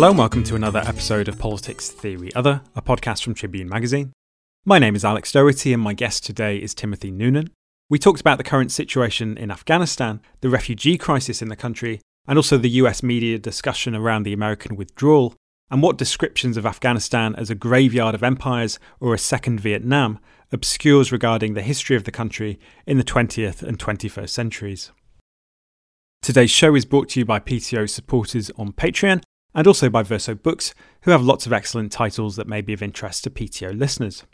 Hello and welcome to another episode of Politics Theory Other, a podcast from Tribune Magazine. My name is Alex Doherty and my guest today is Timothy Nunan. We talked about the current situation in Afghanistan, the refugee crisis in the country, and also the US media discussion around the American withdrawal, and what descriptions of Afghanistan as a graveyard of empires or a second Vietnam obscures regarding the history of the country in the 20th and 21st centuries. Today's show is brought to you by PTO supporters on Patreon and also by Verso Books, who have lots of excellent titles that may be of interest to PTO listeners.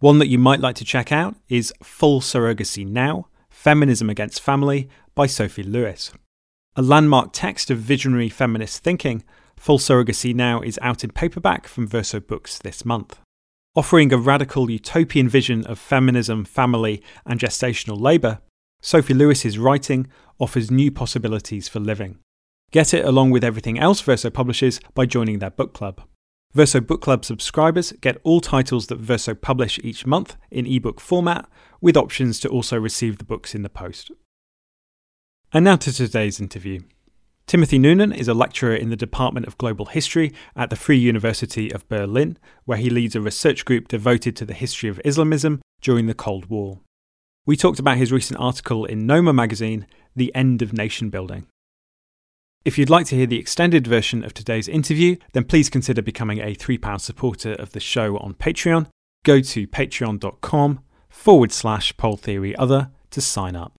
One that you might like to check out is Full Surrogacy Now Feminism Against Family by Sophie Lewis. A landmark text of visionary feminist thinking, Full Surrogacy Now is out in paperback from Verso Books this month. Offering a radical utopian vision of feminism, family, and gestational labour, Sophie Lewis's writing offers new possibilities for living. Get it along with everything else Verso publishes by joining their book club. Verso Book Club subscribers get all titles that Verso publish each month in ebook format, with options to also receive the books in the post. And now to today's interview. Timothy Nunan is a lecturer in the Department of Global History at the Free University of Berlin, where he leads a research group devoted to the history of Islamism during the Cold War. We talked about his recent article in Noema magazine, The End of Nation Building. If you'd like to hear the extended version of today's interview, then please consider becoming a £3 supporter of the show on Patreon. Go to patreon.com forward slash poll theory other to sign up.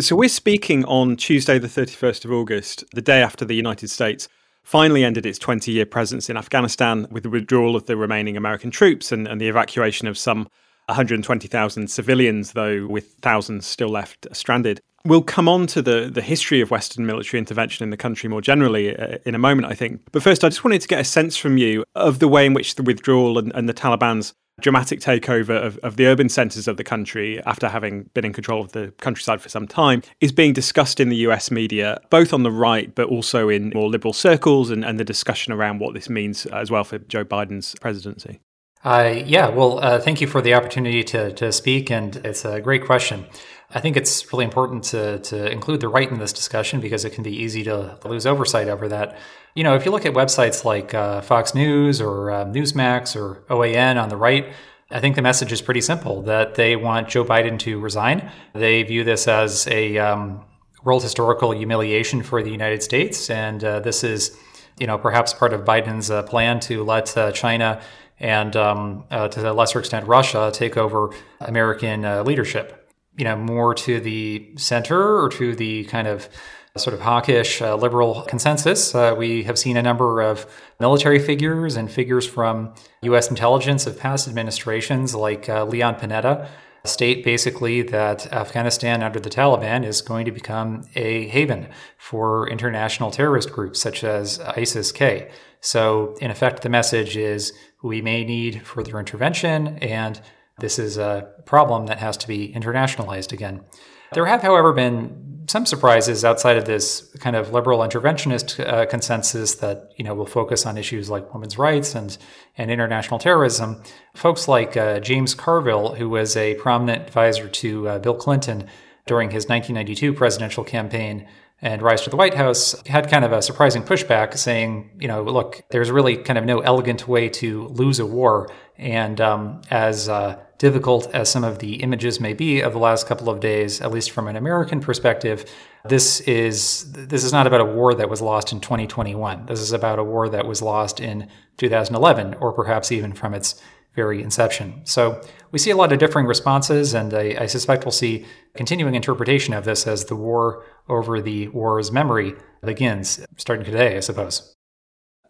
So, we're speaking on Tuesday, the 31st of August, the day after the United States finally ended its 20 year presence in Afghanistan with the withdrawal of the remaining American troops and, and the evacuation of some 120,000 civilians, though, with thousands still left stranded. We'll come on to the, the history of Western military intervention in the country more generally uh, in a moment, I think. But first, I just wanted to get a sense from you of the way in which the withdrawal and, and the Taliban's dramatic takeover of, of the urban centres of the country after having been in control of the countryside for some time is being discussed in the US media, both on the right but also in more liberal circles and, and the discussion around what this means as well for Joe Biden's presidency. Uh, yeah, well, uh, thank you for the opportunity to, to speak, and it's a great question. I think it's really important to, to include the right in this discussion because it can be easy to lose oversight over that. You know, if you look at websites like uh, Fox News or uh, Newsmax or OAN on the right, I think the message is pretty simple that they want Joe Biden to resign. They view this as a um, world historical humiliation for the United States, and uh, this is, you know, perhaps part of Biden's uh, plan to let China and um, uh, to a lesser extent Russia take over American leadership you know, more to the center or to the kind of sort of hawkish uh, liberal consensus. Uh, we have seen a number of military figures and figures from U.S. intelligence of past administrations, like uh, Leon Panetta, state basically that Afghanistan under the Taliban is going to become a haven for international terrorist groups such as ISIS K. So, in effect, the message is we may need further intervention and this is a problem that has to be internationalized again. There have, however, been some surprises outside of this kind of liberal interventionist uh, consensus that you know will focus on issues like women's rights and and international terrorism. Folks like uh, James Carville, who was a prominent advisor to uh, Bill Clinton during his 1992 presidential campaign, and rise to the White House had kind of a surprising pushback saying, you know, look, there's really kind of no elegant way to lose a war. And um, as uh, difficult as some of the images may be of the last couple of days, at least from an American perspective, this is this is not about a war that was lost in 2021. This is about a war that was lost in 2011, or perhaps even from its very inception. So we see a lot of differing responses, and I, I, suspect we'll see continuing interpretation of this as the war over the war's memory begins, starting today, I suppose.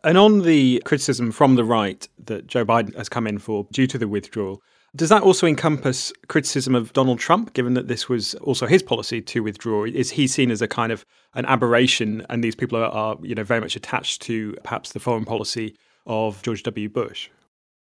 And on the criticism from the right that Joe Biden has come in for due to the withdrawal, does that also encompass criticism of Donald Trump, given that this was also his policy to withdraw? Is he seen as a kind of an aberration, and these people are, are you know, very much attached to perhaps the foreign policy of George W. Bush?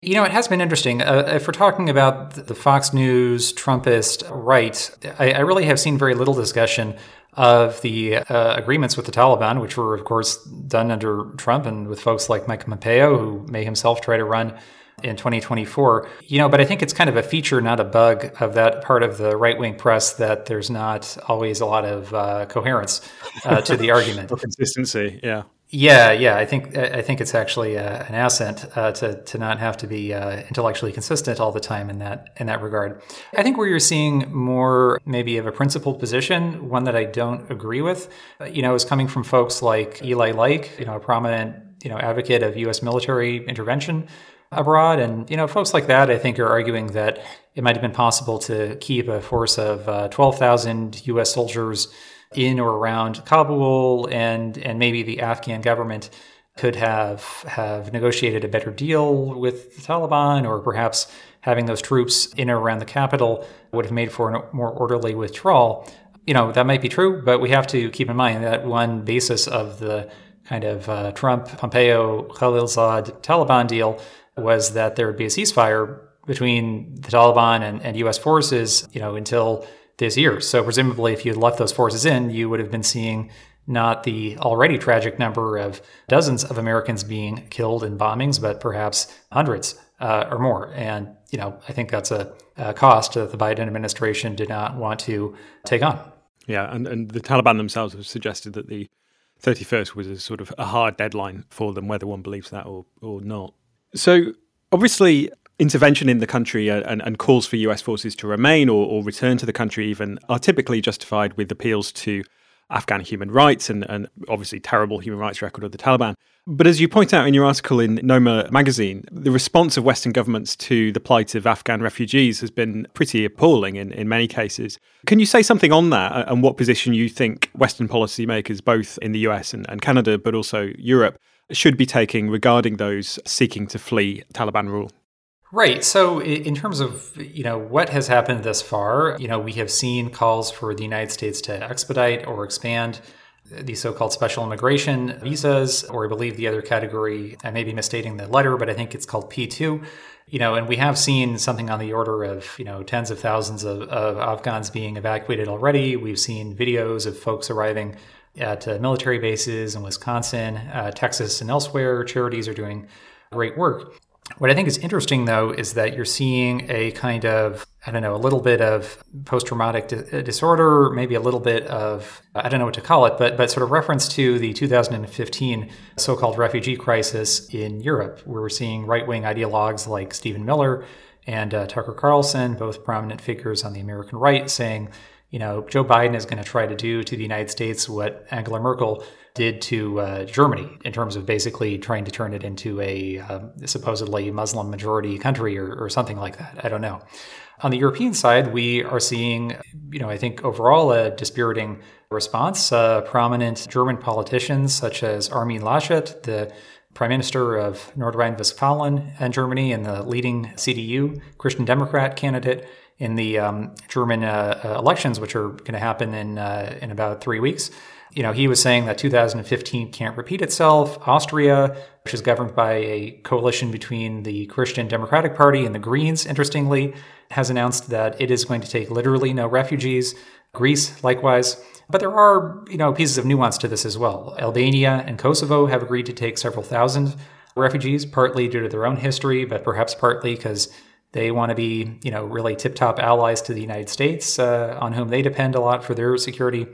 You know, it has been interesting. Uh, if we're talking about the Fox News Trumpist right, I, I really have seen very little discussion of the uh, agreements with the Taliban, which were, of course, done under Trump and with folks like Mike Pompeo, who may himself try to run in 2024. You know, but I think it's kind of a feature, not a bug, of that part of the right wing press that there's not always a lot of uh, coherence uh, to the argument or consistency. Yeah. Yeah, yeah, I think I think it's actually uh, an asset uh, to to not have to be uh, intellectually consistent all the time in that in that regard. I think where you're seeing more maybe of a principled position, one that I don't agree with, uh, you know, is coming from folks like Eli Lake, you know, a prominent you know advocate of U.S. military intervention abroad. And, you know, folks like that, I think, are arguing that it might have been possible to keep a force of uh, 12,000 U.S. soldiers in or around Kabul, and, and maybe the Afghan government could have, have negotiated a better deal with the Taliban, or perhaps having those troops in or around the capital would have made for a more orderly withdrawal. You know, that might be true, but we have to keep in mind that one basis of the kind of uh, Trump, Pompeo, Khalilzad Taliban deal was that there would be a ceasefire between the Taliban and, and U.S. forces, you know, until this year. So presumably, if you had left those forces in, you would have been seeing not the already tragic number of dozens of Americans being killed in bombings, but perhaps hundreds uh, or more. And you know, I think that's a, a cost that the Biden administration did not want to take on. Yeah, and, and the Taliban themselves have suggested that the 31st was a sort of a hard deadline for them, whether one believes that or, or not. So, obviously, intervention in the country and, and calls for US forces to remain or, or, return to the country, even, are typically justified with appeals to Afghan human rights and, and obviously terrible human rights record of the Taliban. But as you point out in your article in Noema magazine, the response of Western governments to the plight of Afghan refugees has been pretty appalling in, in many cases. Can you say something on that and what position you think Western policymakers, both in the US and, and Canada, but also Europe, should be taking regarding those seeking to flee Taliban rule? Right. So, in terms of you know what has happened thus far, you know we have seen calls for the United States to expedite or expand the so-called special immigration visas, or I believe the other category. I may be misstating the letter, but I think it's called P two. You know, and we have seen something on the order of you know tens of thousands of, of Afghans being evacuated already. We've seen videos of folks arriving at uh, military bases in Wisconsin, uh, Texas, and elsewhere. Charities are doing great work. What I think is interesting, though, is that you're seeing a kind of, I don't know, a little bit of post traumatic di- uh, disorder, maybe a little bit of, I don't know what to call it, but, but sort of reference to the 2015 so called refugee crisis in Europe, where we're seeing right wing ideologues like Stephen Miller and uh, Tucker Carlson, both prominent figures on the American right, saying you know, Joe Biden is going to try to do to the United States what Angela Merkel did to uh, Germany in terms of basically trying to turn it into a uh, supposedly Muslim majority country or, or, something like that. I don't know. On the European side, we are seeing, you know, I think overall a dispiriting response. Uh, prominent German politicians such as Armin Laschet, the Prime Minister of North Rhine-Westphalia and Germany and the leading CDU Christian Democrat candidate, in the um, German uh, uh, elections, which are going to happen in uh, in about three weeks. You know, he was saying that 2015 can't repeat itself. Austria, which is governed by a coalition between the Christian Democratic Party and the Greens, interestingly, has announced that it is going to take literally no refugees. Greece, likewise. But there are, you know, pieces of nuance to this as well. Albania and Kosovo have agreed to take several thousand refugees, partly due to their own history, but perhaps partly because they want to be, you know, really tip-top allies to the United States, uh, on whom they depend a lot for their security.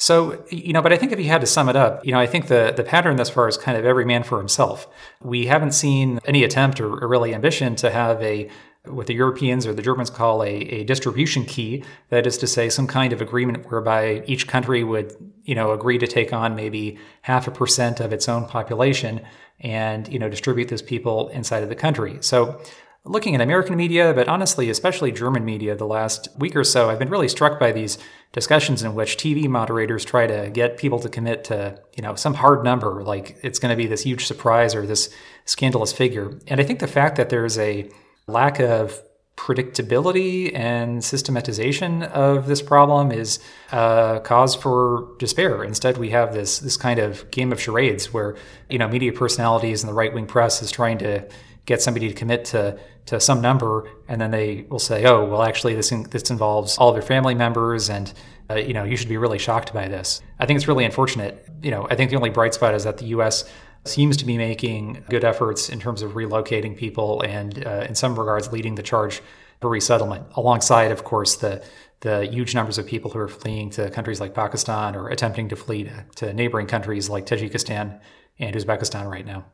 So, you know, but I think if you had to sum it up, you know, I think the, the pattern thus far is kind of every man for himself. We haven't seen any attempt or, really ambition to have a what the Europeans or the Germans call a, a distribution key. That is to say, some kind of agreement whereby each country would, you know, agree to take on maybe half a percent of its own population and, you know, distribute those people inside of the country. So looking at American media, but honestly, especially German media, the last week or so, I've been really struck by these discussions in which TV moderators try to get people to commit to, you know, some hard number, like it's going to be this huge surprise or this scandalous figure. And I think the fact that there's a lack of predictability and systematization of this problem is a cause for despair. Instead, we have this this kind of game of charades where you know media personalities and the right wing press is trying to get somebody to commit to to some number, and then they will say, "Oh, well, actually, this in, this involves all of your family members, and uh, you know, you should be really shocked by this." I think it's really unfortunate. You know, I think the only bright spot is that the U.S. seems to be making good efforts in terms of relocating people, and uh, in some regards, leading the charge for resettlement, alongside, of course, the the huge numbers of people who are fleeing to countries like Pakistan or attempting to flee to, to neighboring countries like Tajikistan and Uzbekistan right now.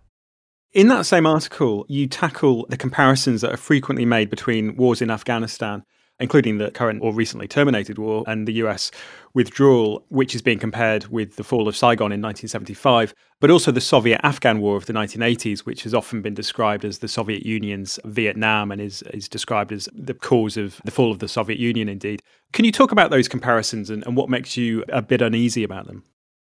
In that same article, you tackle the comparisons that are frequently made between wars in Afghanistan, including the current or recently terminated war, and the US withdrawal, which is being compared with the fall of Saigon in 1975, but also the Soviet Afghan War of the 1980s, which has often been described as the Soviet Union's Vietnam and is, is described as the cause of the fall of the Soviet Union, indeed. Can you talk about those comparisons and, and what makes you a bit uneasy about them?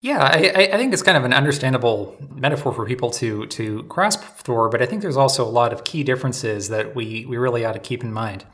Yeah, I, I, think it's kind of an understandable metaphor for people to to grasp for, but I think there's also a lot of key differences that we we really ought to keep in mind.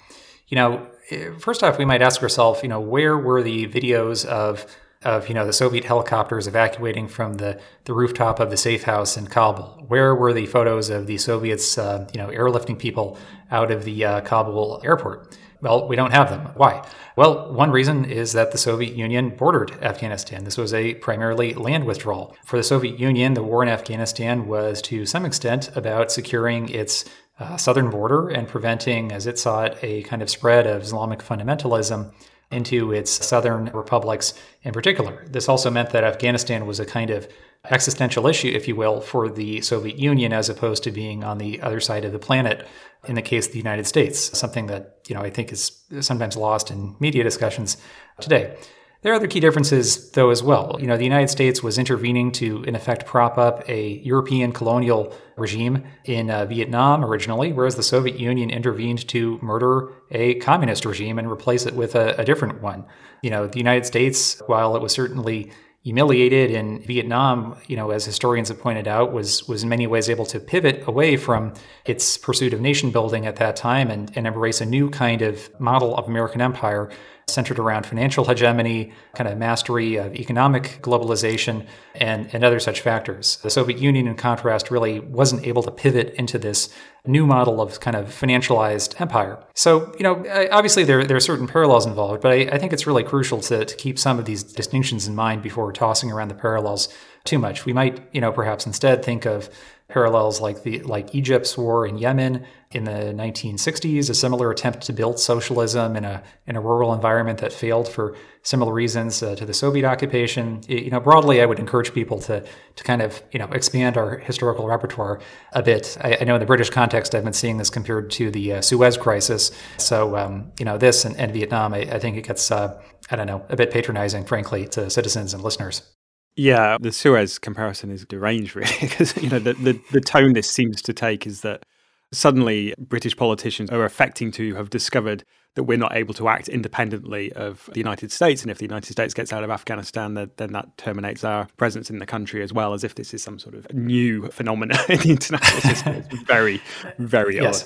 You know, eh, first off, we might ask ourselves, you know, where were the videos of of you know the Soviet helicopters evacuating from the the rooftop of the safe house in Kabul? Where were the photos of the Soviets, uh, you know, airlifting people out of the uh, Kabul airport? Well, we don't have them. Why? Well, one reason is that the Soviet Union bordered Afghanistan. This was a primarily land withdrawal. For the Soviet Union, the war in Afghanistan was to some extent about securing its uh, southern border and preventing, as it saw it, a kind of spread of Islamic fundamentalism into its southern republics in particular. This also meant that Afghanistan was a kind of existential issue, if you will, for the Soviet Union as opposed to being on the other side of the planet in the case of the United States, something that, you know, I think is sometimes lost in media discussions today. There are other key differences, though, as well. You know, the United States was intervening to, in effect, prop up a European colonial regime in uh, Vietnam originally, whereas the Soviet Union intervened to murder a communist regime and replace it with a, a different one. You know, the United States, while it was certainly humiliated in Vietnam, you know, as historians have pointed out, was was in many ways able to pivot away from its pursuit of nation building at that time and, and embrace a new kind of model of American empire centered around financial hegemony, kind of mastery of economic globalization, and, and other such factors. The Soviet Union, in contrast, really wasn't able to pivot into this new model of kind of financialized empire. So, you know, obviously there, there are certain parallels involved, but I, I think it's really crucial to, to keep some of these distinctions in mind before tossing around the parallels too much. We might, you know, perhaps instead think of parallels like the like Egypt's war in Yemen in the 1960s, a similar attempt to build socialism in a in a rural environment that failed for similar reasons uh, to the Soviet occupation. you know, broadly, I would encourage people to to kind of you know expand our historical repertoire a bit. I, I know in the British context, I've been seeing this compared to the uh, Suez Crisis. So um, you know, this and, and Vietnam, I, I, think it gets uh, I don't know a bit patronizing, frankly, to citizens and listeners. Yeah, the Suez comparison is deranged, really, because you know the, the, the tone this seems to take is that suddenly British politicians are affecting to have discovered that we're not able to act independently of the United States, and if the United States gets out of Afghanistan, then, then that terminates our presence in the country as well, as if this is some sort of new phenomenon in the international system. It's very, very yes.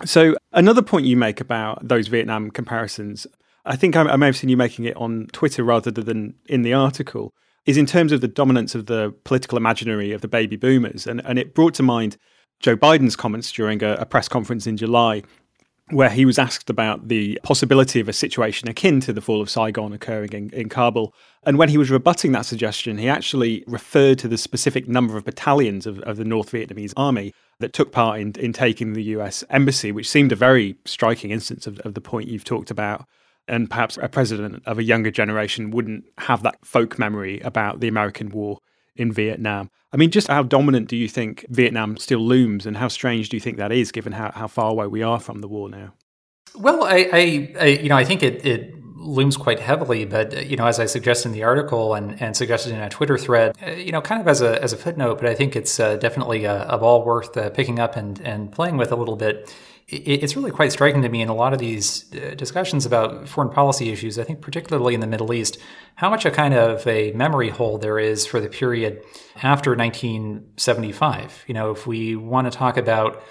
odd. So another point you make about those Vietnam comparisons, I think I, I may have seen you making it on Twitter rather than in the article is in terms of the dominance of the political imaginary of the baby boomers. And, and it brought to mind Joe Biden's comments during a, a press conference in July, where he was asked about the possibility of a situation akin to the fall of Saigon occurring in, in Kabul. And when he was rebutting that suggestion, he actually referred to the specific number of battalions of, of the North Vietnamese army that took part in, in taking the US embassy, which seemed a very striking instance of, of the point you've talked about and perhaps a president of a younger generation wouldn't have that folk memory about the American war in Vietnam. I mean, just how dominant do you think Vietnam still looms, and how strange do you think that is, given how, how far away we are from the war now? Well, I, I, I you know, I think it, it looms quite heavily. But you know, as I suggest in the article and, and suggested in a Twitter thread, uh, you know, kind of as a as a footnote, but I think it's uh, definitely a, a, ball worth uh, picking up and and playing with a little bit. It's really quite striking to me in a lot of these uh, discussions about foreign policy issues. I think particularly in the Middle East, how much a kind of a memory hole there is for the period after 1975. You know, if we want to talk about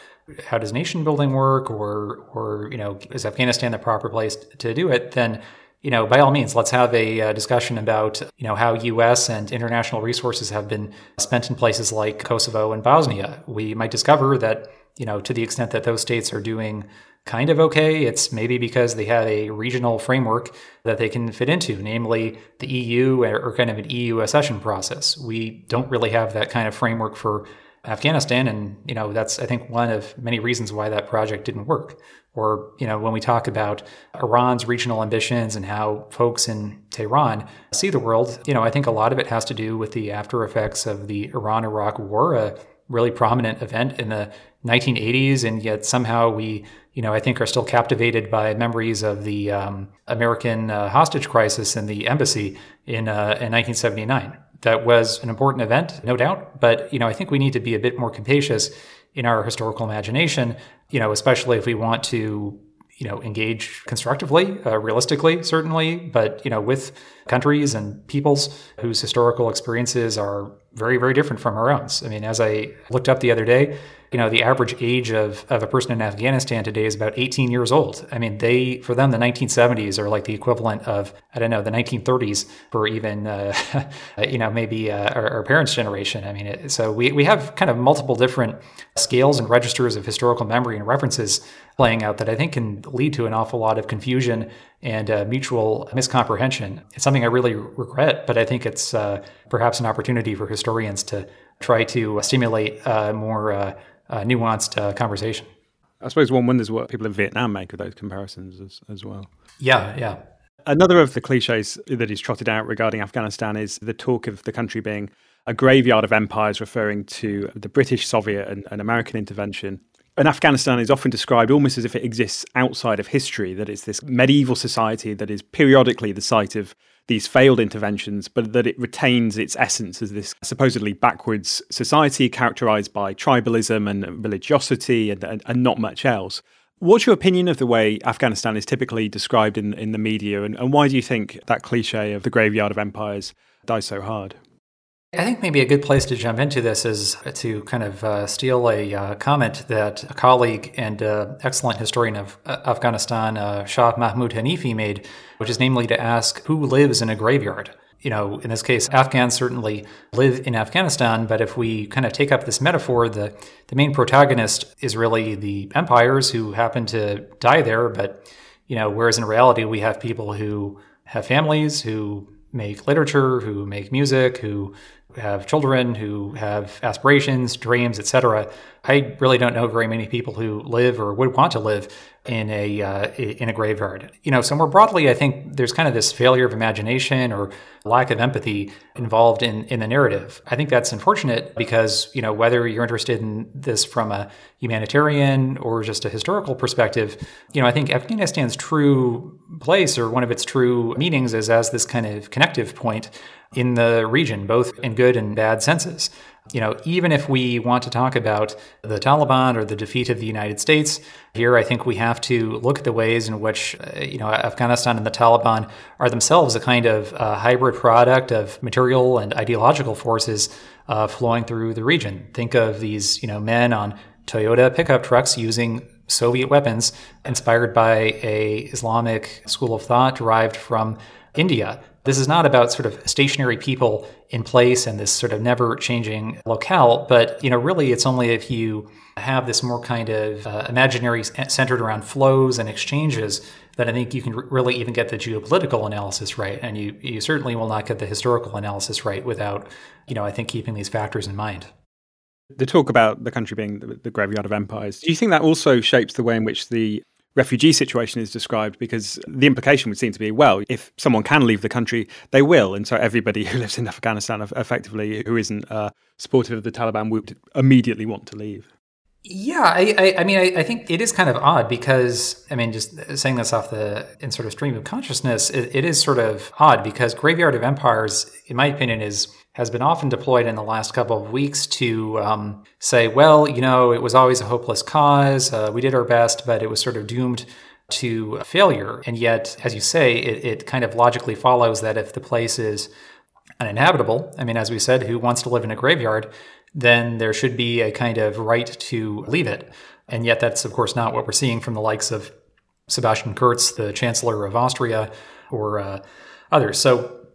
how does nation building work or or you know is Afghanistan the proper place to do it then you know by all means let's have a, uh, discussion about you know how US and international resources have been spent in places like Kosovo and Bosnia we might discover that you know to the extent that those states are doing kind of okay it's maybe because they have a regional framework that they can fit into namely the EU or, kind of an EU accession process we don't really have that kind of framework for Afghanistan. And, you know, that's, I think, one of many reasons why that project didn't work. Or, you know, when we talk about Iran's regional ambitions and how folks in Tehran see the world, you know, I think a lot of it has to do with the after effects of the Iran Iraq War, a really prominent event in the 1980s. And yet somehow we, you know, I think are still captivated by memories of the um, American uh, hostage crisis in the embassy in, uh, in 1979 that was an important event, no doubt. But you know, I think we need to be a bit more capacious in our historical imagination. You know, especially if we want to you know engage constructively, uh, realistically, certainly, but you know, with countries and peoples whose historical experiences are very, very different from our own. I mean, as I looked up the other day, you know, the average age of, of a person in Afghanistan today is about 18 years old. I mean, they, for them, the 1970s are like the equivalent of, I don't know, the 1930s for even, uh, you know, maybe uh, our, our, parents' generation. I mean, it, so we, we have kind of multiple different scales and registers of historical memory and references playing out that I think can lead to an awful lot of confusion and uh, mutual miscomprehension. It's something I really regret, but I think it's uh, perhaps an opportunity for historians to try to stimulate uh, more uh, uh, nuanced uh, conversation. I suppose one wonders what people in Vietnam make of those comparisons as, as well. Yeah, yeah. Another of the cliches that is trotted out regarding Afghanistan is the talk of the country being a graveyard of empires, referring to the British, Soviet, and, and American intervention and Afghanistan is often described almost as if it exists outside of history, that it's this medieval society that is periodically the site of these failed interventions, but that it retains its essence as this supposedly backwards society characterized by tribalism and religiosity and, and, and not much else. What's your opinion of the way Afghanistan is typically described in, in the media, and, and why do you think that cliche of the graveyard of empires dies so hard? I think maybe a good place to jump into this is to kind of uh, steal a uh, comment that a colleague and uh, excellent historian of uh, Afghanistan, uh, Shah Mahmoud Hanifi, made, which is namely to ask who lives in a graveyard. You know, in this case, Afghans certainly live in Afghanistan, but if we kind of take up this metaphor, the, the main protagonist is really the empires who happen to die there. But, you know, whereas in reality, we have people who have families, who make literature, who make music, who have children, who have aspirations, dreams, etc. I really don't know very many people who live or would want to live in a uh, in a graveyard. You know, so more broadly, I think there's kind of this failure of imagination or lack of empathy involved in in the narrative. I think that's unfortunate because you know whether you're interested in this from a humanitarian or just a historical perspective, you know, I think Afghanistan's true place or one of its true meanings is as this kind of connective point in the region, both in good and bad senses. You know, even if we want to talk about the Taliban or the defeat of the United States, here I think we have to look at the ways in which, uh, you know, Afghanistan and the Taliban are themselves a kind of uh, hybrid product of material and ideological forces uh, flowing through the region. Think of these, you know, men on Toyota pickup trucks using Soviet weapons inspired by a Islamic school of thought derived from India. This is not about sort of stationary people in place and this sort of never changing locale, but you know, really it's only if you have this more kind of uh, imaginary centered around flows and exchanges that I think you can really even get the geopolitical analysis right. And you, you certainly will not get the historical analysis right without, you know, I think keeping these factors in mind. The talk about the country being the, the graveyard of empires, do you think that also shapes the way in which the refugee situation is described because the implication would seem to be well, if someone can leave the country, they will. And so everybody who lives in Afghanistan effectively who isn't uh, supportive of the Taliban would immediately want to leave. Yeah, I, I, I mean, I, I, think it is kind of odd because, I mean, just saying this off the in sort of stream of consciousness, it, it is sort of odd because Graveyard of Empires, in my opinion, is has been often deployed in the last couple of weeks to um, say, well, you know, it was always a hopeless cause. Uh, we did our best, but it was sort of doomed to failure. And yet, as you say, it, it kind of logically follows that if the place is uninhabitable, I mean, as we said, who wants to live in a graveyard? Then there should be a kind of right to leave it. And yet, that's of course not what we're seeing from the likes of Sebastian Kurz, the Chancellor of Austria, or uh, others. So,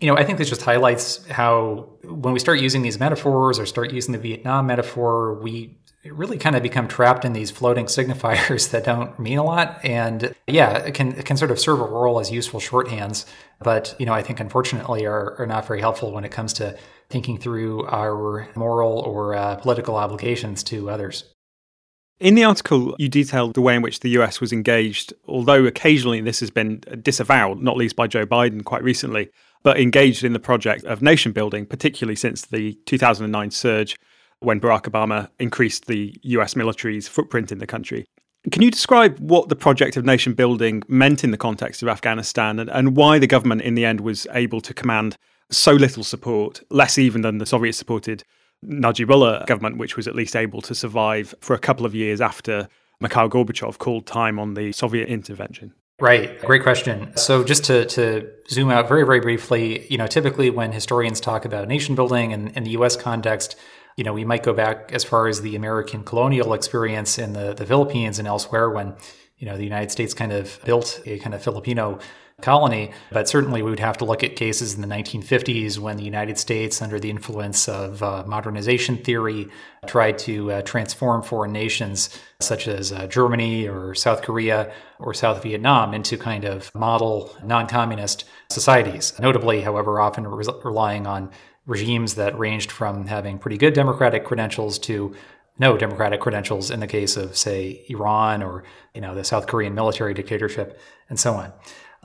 you know, I think this just highlights how when we start using these metaphors or start using the Vietnam metaphor, we really kind of become trapped in these floating signifiers that don't mean a lot. And yeah, it can, it can sort of serve a role as useful shorthands, but, you know, I think unfortunately are, are not very helpful when it comes to thinking through our moral or uh, political obligations to others. In the article, you detailed the way in which the US was engaged, although occasionally this has been disavowed, not least by Joe Biden quite recently, but engaged in the project of nation building, particularly since the 2009 surge when Barack Obama increased the US military's footprint in the country. Can you describe what the project of nation building meant in the context of Afghanistan and, and why the government in the end was able to command so little support, less even than the Soviet supported Najibullah government, which was at least able to survive for a couple of years after Mikhail Gorbachev called time on the Soviet intervention? Right. Great question. So just to, to zoom out very, very briefly, you know, typically when historians talk about nation building and in the US context, you know, we might go back as far as the American colonial experience in the, the Philippines and elsewhere when, you know, the United States kind of built a kind of Filipino colony. But certainly we would have to look at cases in the 1950s when the United States, under the influence of uh, modernization theory, tried to uh, transform foreign nations such as uh, Germany or South Korea or South Vietnam into kind of model non communist societies. Notably, however, often re- relying on regimes that ranged from having pretty good democratic credentials to no democratic credentials in the case of, say, Iran or you know the South Korean military dictatorship and so on.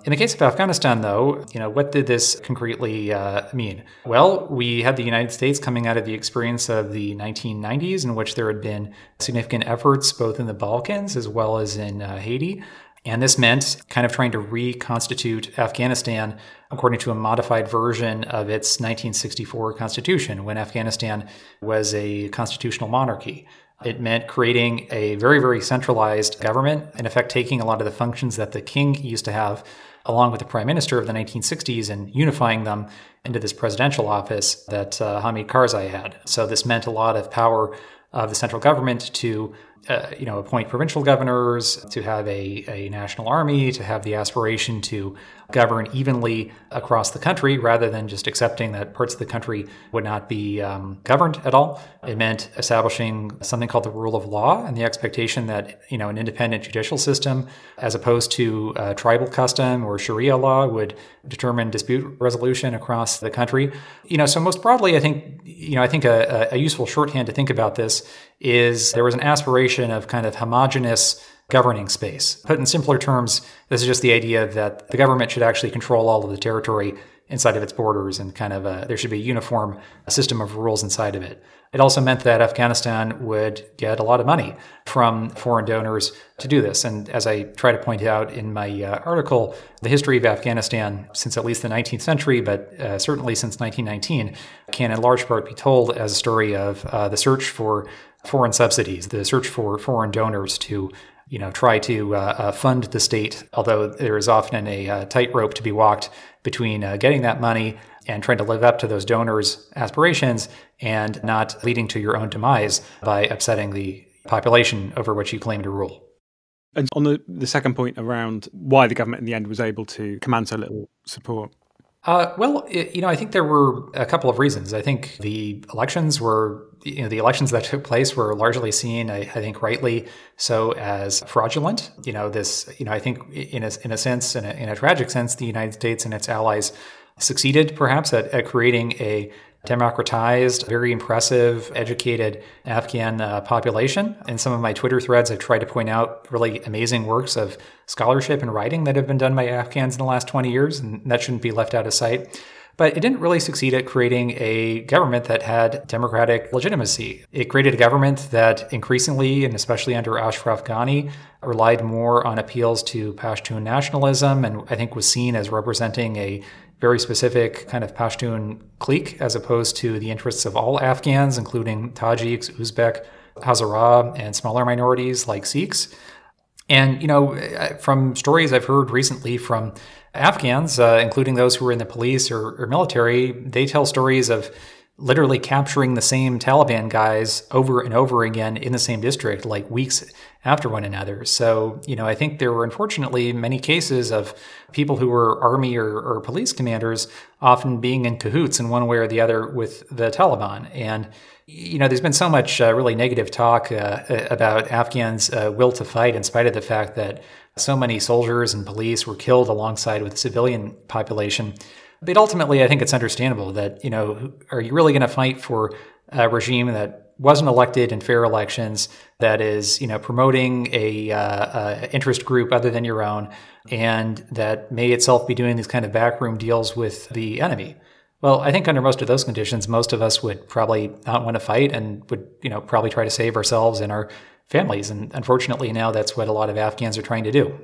In the case of Afghanistan, though, you know, what did this concretely uh, mean? Well, we had the United States coming out of the experience of the 1990s, in which there had been significant efforts both in the Balkans as well as in uh, Haiti. And this meant kind of trying to reconstitute Afghanistan according to a modified version of its 1964 constitution, when Afghanistan was a constitutional monarchy. It meant creating a very, very centralized government, in effect, taking a lot of the functions that the king used to have along with the prime minister of the 1960s and unifying them into this presidential office that uh, Hamid Karzai had. So this meant a lot of power of the central government to uh, you know, appoint provincial governors, to have a, a national army, to have the aspiration to govern evenly across the country rather than just accepting that parts of the country would not be um, governed at all. It meant establishing something called the rule of law and the expectation that, you know, an independent judicial system, as opposed to tribal custom or Sharia law, would determine dispute resolution across the country. You know, so most broadly, I think, you know, I think a, a useful shorthand to think about this is there was an aspiration of kind of homogenous governing space. Put in simpler terms, this is just the idea that the government should actually control all of the territory inside of its borders and kind of a, there should be a uniform system of rules inside of it. It also meant that Afghanistan would get a lot of money from foreign donors to do this. And as I try to point out in my uh, article, the history of Afghanistan since at least the 19th century, but uh, certainly since 1919, can in large part be told as a story of uh, the search for foreign subsidies, the search for foreign donors to you know, try to uh, uh, fund the state, although there is often a uh, tightrope to be walked between uh, getting that money and trying to live up to those donors' aspirations and not leading to your own demise by upsetting the population over which you claim to rule. And on the, the second point around why the government in the end was able to command so little support, uh, well, you know, I think there were a couple of reasons. I think the elections were, you know, the elections that took place were largely seen, I, I, think, rightly so as fraudulent. You know, this, you know, I think in a, in a sense, in a, in a tragic sense, the United States and its allies succeeded perhaps at, at creating a democratized, very impressive, educated Afghan uh, population. In some of my Twitter threads, I've tried to point out really amazing works of scholarship and writing that have been done by Afghans in the last 20 years, and that shouldn't be left out of sight. but it didn't really succeed at creating a government that had democratic legitimacy. It created a government that increasingly, and especially under Ashraf Ghani, relied more on appeals to Pashtun nationalism and I think was seen as representing a very specific kind of Pashtun clique as opposed to the interests of all Afghans, including Tajiks, Uzbek, Hazara, and smaller minorities like Sikhs. And, you know, from stories I've heard recently from Afghans, uh, including those who were in the police or, or military, they tell stories of literally capturing the same Taliban guys over and over again in the same district, like weeks after one another. So, you know, I think there were unfortunately many cases of people who were army or, or police commanders often being in cahoots in one way or the other with the Taliban. And, you know, there's been so much uh, really negative talk uh, about Afghans' uh, will to fight, in spite of the fact that so many soldiers and police were killed alongside with the civilian population. But ultimately, I think it's understandable that, you know, are you really going to fight for a regime that wasn't elected in fair elections, that is, you know, promoting a, uh, interest group other than your own, and that may itself be doing these kind of backroom deals with the enemy? Well, I think under most of those conditions, most of us would probably not want to fight and would, you know, probably try to save ourselves and our families. And unfortunately, now that's what a lot of Afghans are trying to do.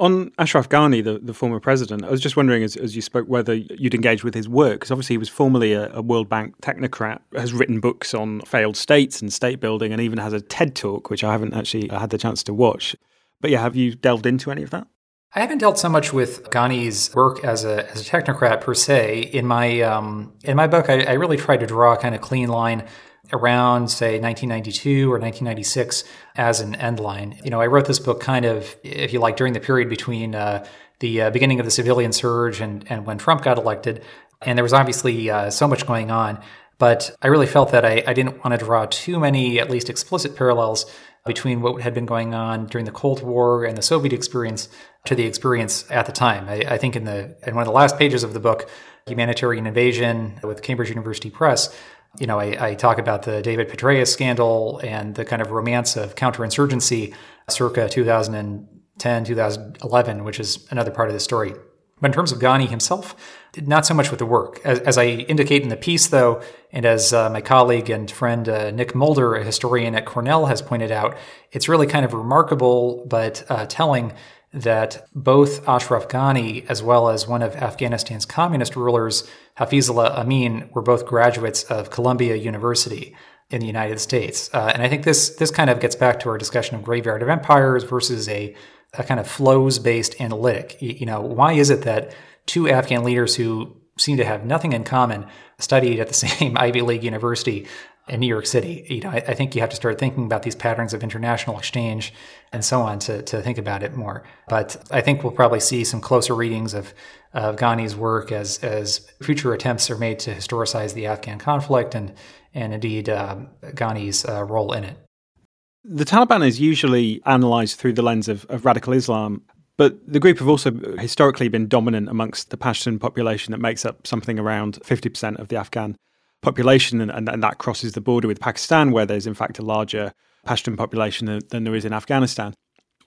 On Ashraf Ghani, the, the former president, I was just wondering, as, as you spoke, whether you'd engage with his work, because obviously he was formerly a, a, World Bank technocrat, has written books on failed states and state building, and even has a TED talk, which I haven't actually had the chance to watch. But yeah, have you delved into any of that? I haven't dealt so much with Ghani's work as a, as a technocrat per se. In my um, in my book, I, I really tried to draw a kind of clean line around, say, 1992 or 1996 as an end line. You know, I wrote this book kind of, if you like, during the period between uh, the uh, beginning of the civilian surge and, and when Trump got elected. And there was obviously uh, so much going on. But I really felt that I, I didn't want to draw too many, at least explicit parallels between what had been going on during the Cold War and the Soviet experience to the experience at the time. I, I think in the in one of the last pages of the book, Humanitarian Invasion with Cambridge University Press, you know, I, I, talk about the David Petraeus scandal and the kind of romance of counterinsurgency circa 2010, 2011, which is another part of the story. But in terms of Ghani himself, not so much with the work. As, as I indicate in the piece, though, and as uh, my colleague and friend uh, Nick Mulder, a historian at Cornell, has pointed out, it's really kind of remarkable but uh, telling that both Ashraf Ghani as well as one of Afghanistan's communist rulers, Hafizullah Amin, were both graduates of Columbia University in the United States. Uh, and I think this this kind of gets back to our discussion of graveyard of empires versus a, a kind of flows based analytic. You, you know, why is it that two Afghan leaders who seem to have nothing in common studied at the same Ivy League university in New York City. You know, I, I, think you have to start thinking about these patterns of international exchange and so on to, to think about it more. But I think we'll probably see some closer readings of, of Ghani's work as, as future attempts are made to historicize the Afghan conflict and, and indeed um, Ghani's uh, role in it. The Taliban is usually analysed through the lens of, of radical Islam, but the group have also historically been dominant amongst the Pashtun population that makes up something around 50% of the Afghan population, and, and, and, that crosses the border with Pakistan, where there's in fact a larger Pashtun population than, than there is in Afghanistan.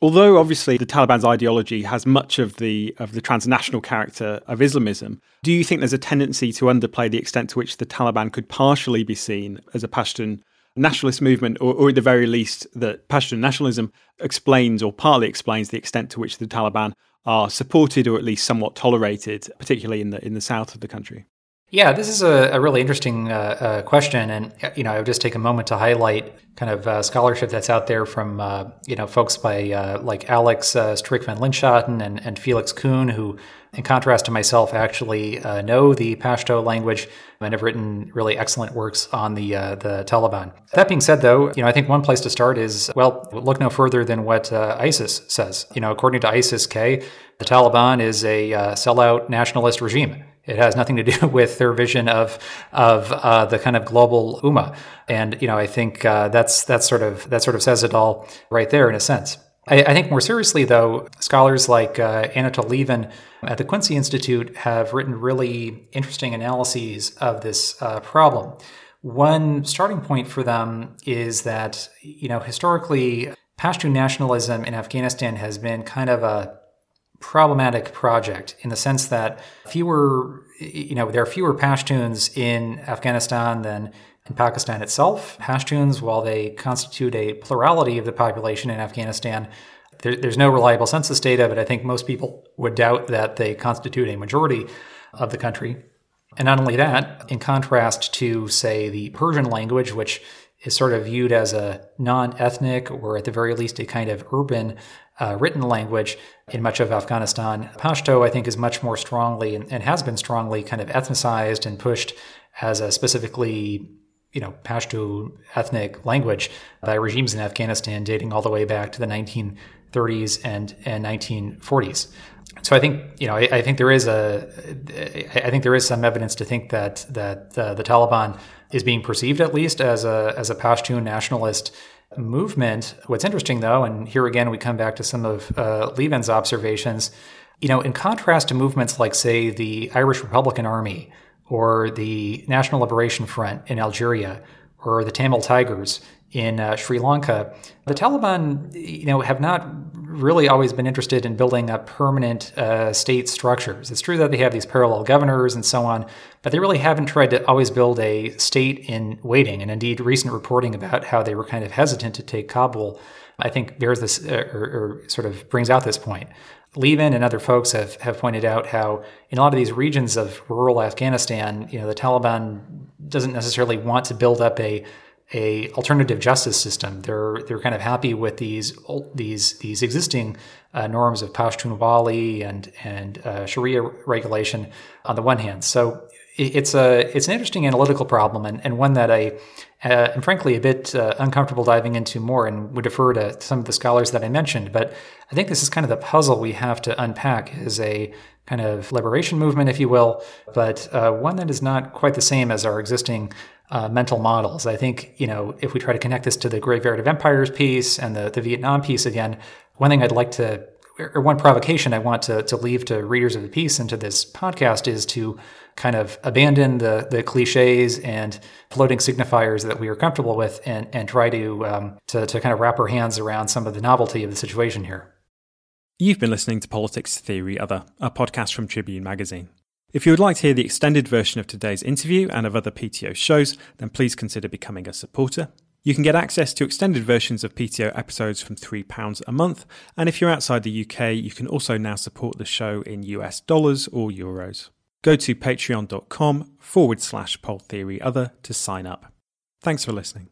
Although obviously the Taliban's ideology has much of the of the transnational character of Islamism, do you think there's a tendency to underplay the extent to which the Taliban could partially be seen as a Pashtun nationalist movement, or, or at the very least that Pashtun nationalism explains or partly explains the extent to which the Taliban are supported or at least somewhat tolerated, particularly in the in the south of the country? Yeah, this is a, a really interesting uh, uh, question, and you know, I would just take a moment to highlight kind of uh, scholarship that's out there from uh, you know folks by uh, like Alex uh, Strick van Linschoten and, and Felix Kuehn, who, in contrast to myself, actually know the Pashto language and have written really excellent works on the the Taliban. That being said, though, you know, I think one place to start is well, look no further than what ISIS says. You know, according to ISIS-K, the Taliban is a sellout nationalist regime. It has nothing to do with their vision of of uh, the kind of global ummah, and you know I think uh, that's that's sort of that sort of says it all right there in a sense. I, I think more seriously though, scholars like uh, Anatol Lieven at the Quincy Institute have written really interesting analyses of this uh, problem. One starting point for them is that you know historically Pashtun nationalism in Afghanistan has been kind of a problematic project in the sense that fewer, you know, there are fewer Pashtuns in Afghanistan than in Pakistan itself. Pashtuns, while they constitute a plurality of the population in Afghanistan, there, there's no reliable census data, but I think most people would doubt that they constitute a majority of the country. And not only that, in contrast to, say, the Persian language, which is sort of viewed as a non ethnic or at the very least a kind of urban uh, written language in much of Afghanistan. Pashto, I think, is much more strongly and, and, has been strongly kind of ethnicized and pushed as a specifically, you know, Pashto ethnic language by regimes in Afghanistan dating all the way back to the 1930s and, and 1940s. So I think you know I, I, think there is a I think there is some evidence to think that that uh, the Taliban is being perceived at least as a as a Pashtun nationalist movement. What's interesting though, and here again we come back to some of uh, Lieven's observations. You know, in contrast to movements like say the Irish Republican Army or the National Liberation Front in Algeria or the Tamil Tigers in uh, Sri Lanka, the Taliban, you know, have not really always been interested in building up permanent uh, state structures. It's true that they have these parallel governors and so on, but they really haven't tried to always build a state in waiting. And indeed, recent reporting about how they were kind of hesitant to take Kabul, I think bears this uh, or, or sort of brings out this point. Lieven and other folks have, have pointed out how in a lot of these regions of rural Afghanistan, you know, the Taliban doesn't necessarily want to build up a a alternative justice system. They're they're kind of happy with these these these existing uh, norms of Pashtunwali and and uh, Sharia regulation on the one hand. So it's a it's an interesting analytical problem and, and one that I uh, am frankly a bit uh, uncomfortable diving into more and would defer to some of the scholars that I mentioned. But I think this is kind of the puzzle we have to unpack as a kind of liberation movement, if you will, but uh, one that is not quite the same as our existing uh, mental models. I think, you know, if we try to connect this to the Graveyard of Empires piece and the, the Vietnam piece again, one thing I'd like to, or one provocation I want to, to leave to readers of the piece and to this podcast is to kind of abandon the, the cliches and floating signifiers that we are comfortable with and, and try to, um, to, to kind of wrap our hands around some of the novelty of the situation here. You've been listening to Politics Theory Other, a podcast from Tribune Magazine. If you would like to hear the extended version of today's interview and of other PTO shows, then please consider becoming a supporter. You can get access to extended versions of PTO episodes from £3 a month, and if you're outside the UK, you can also now support the show in US dollars or euros. Go to patreon.com forward slash poll theory other to sign up. Thanks for listening.